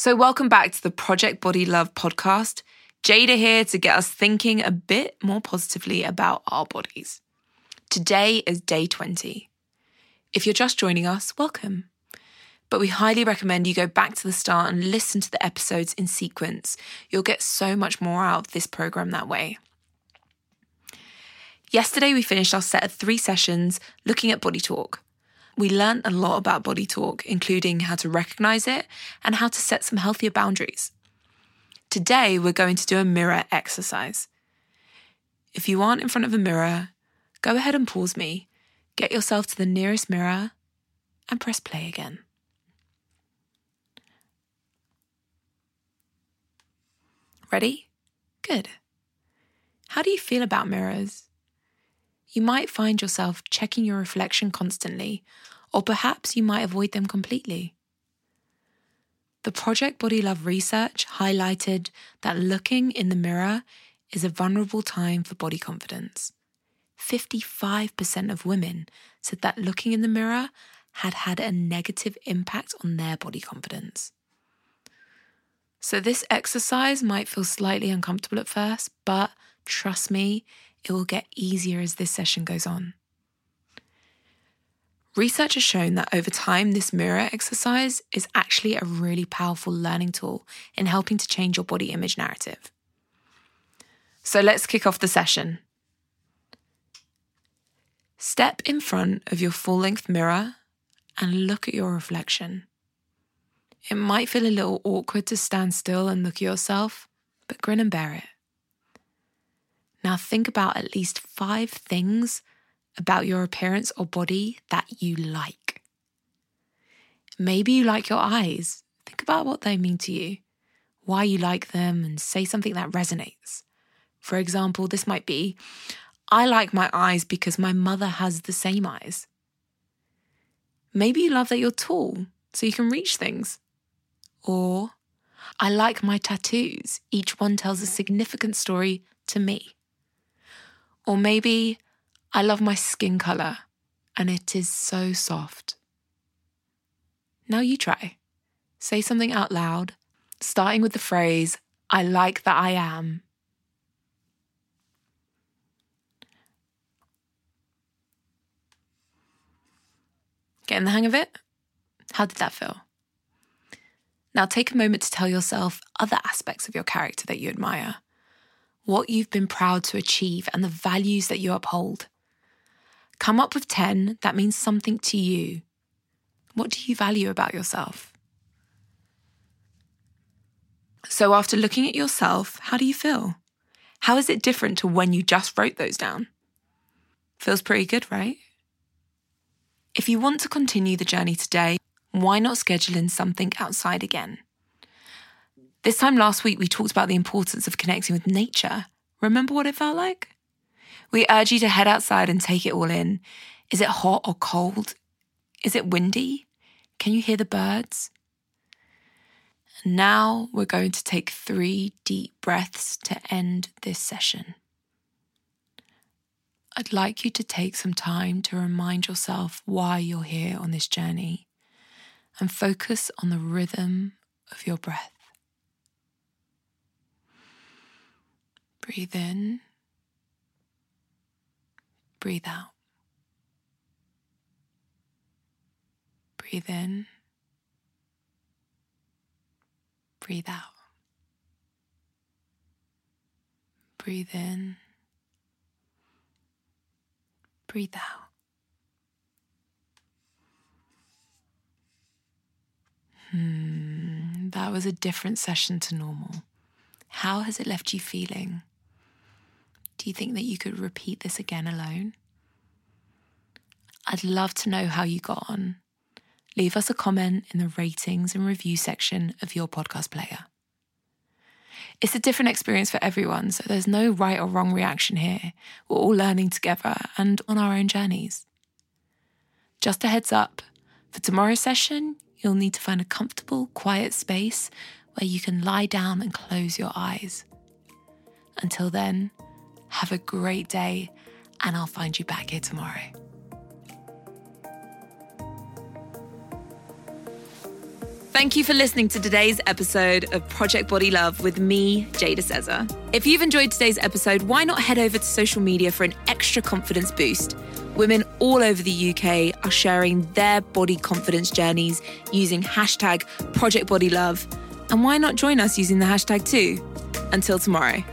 So, welcome back to the Project Body Love podcast. Jada here to get us thinking a bit more positively about our bodies. Today is day 20. If you're just joining us, welcome. But we highly recommend you go back to the start and listen to the episodes in sequence. You'll get so much more out of this program that way. Yesterday, we finished our set of three sessions looking at body talk. We learned a lot about body talk, including how to recognize it and how to set some healthier boundaries. Today, we're going to do a mirror exercise. If you aren't in front of a mirror, go ahead and pause me, get yourself to the nearest mirror, and press play again. Ready? Good. How do you feel about mirrors? You might find yourself checking your reflection constantly, or perhaps you might avoid them completely. The Project Body Love research highlighted that looking in the mirror is a vulnerable time for body confidence. 55% of women said that looking in the mirror had had a negative impact on their body confidence. So, this exercise might feel slightly uncomfortable at first, but trust me, it will get easier as this session goes on. Research has shown that over time, this mirror exercise is actually a really powerful learning tool in helping to change your body image narrative. So let's kick off the session. Step in front of your full length mirror and look at your reflection. It might feel a little awkward to stand still and look at yourself, but grin and bear it. Now think about at least five things about your appearance or body that you like. Maybe you like your eyes. Think about what they mean to you, why you like them, and say something that resonates. For example, this might be I like my eyes because my mother has the same eyes. Maybe you love that you're tall, so you can reach things. Or I like my tattoos. Each one tells a significant story to me. Or maybe I love my skin colour and it is so soft. Now you try. Say something out loud, starting with the phrase, I like that I am. Getting the hang of it? How did that feel? Now take a moment to tell yourself other aspects of your character that you admire, what you've been proud to achieve, and the values that you uphold. Come up with 10 that means something to you. What do you value about yourself? So, after looking at yourself, how do you feel? How is it different to when you just wrote those down? Feels pretty good, right? If you want to continue the journey today, why not schedule in something outside again? This time last week, we talked about the importance of connecting with nature. Remember what it felt like? We urge you to head outside and take it all in. Is it hot or cold? Is it windy? Can you hear the birds? now we're going to take three deep breaths to end this session. I'd like you to take some time to remind yourself why you're here on this journey and focus on the rhythm of your breath. Breathe in Breathe out. Breathe in. Breathe out. Breathe in. Breathe out. Hmm, that was a different session to normal. How has it left you feeling? Do you think that you could repeat this again alone? I'd love to know how you got on. Leave us a comment in the ratings and review section of your podcast player. It's a different experience for everyone, so there's no right or wrong reaction here. We're all learning together and on our own journeys. Just a heads up for tomorrow's session, you'll need to find a comfortable, quiet space where you can lie down and close your eyes. Until then, have a great day, and I'll find you back here tomorrow. Thank you for listening to today's episode of Project Body Love with me, Jada Sezer. If you've enjoyed today's episode, why not head over to social media for an extra confidence boost? Women all over the UK are sharing their body confidence journeys using hashtag Project Body Love. And why not join us using the hashtag too? Until tomorrow.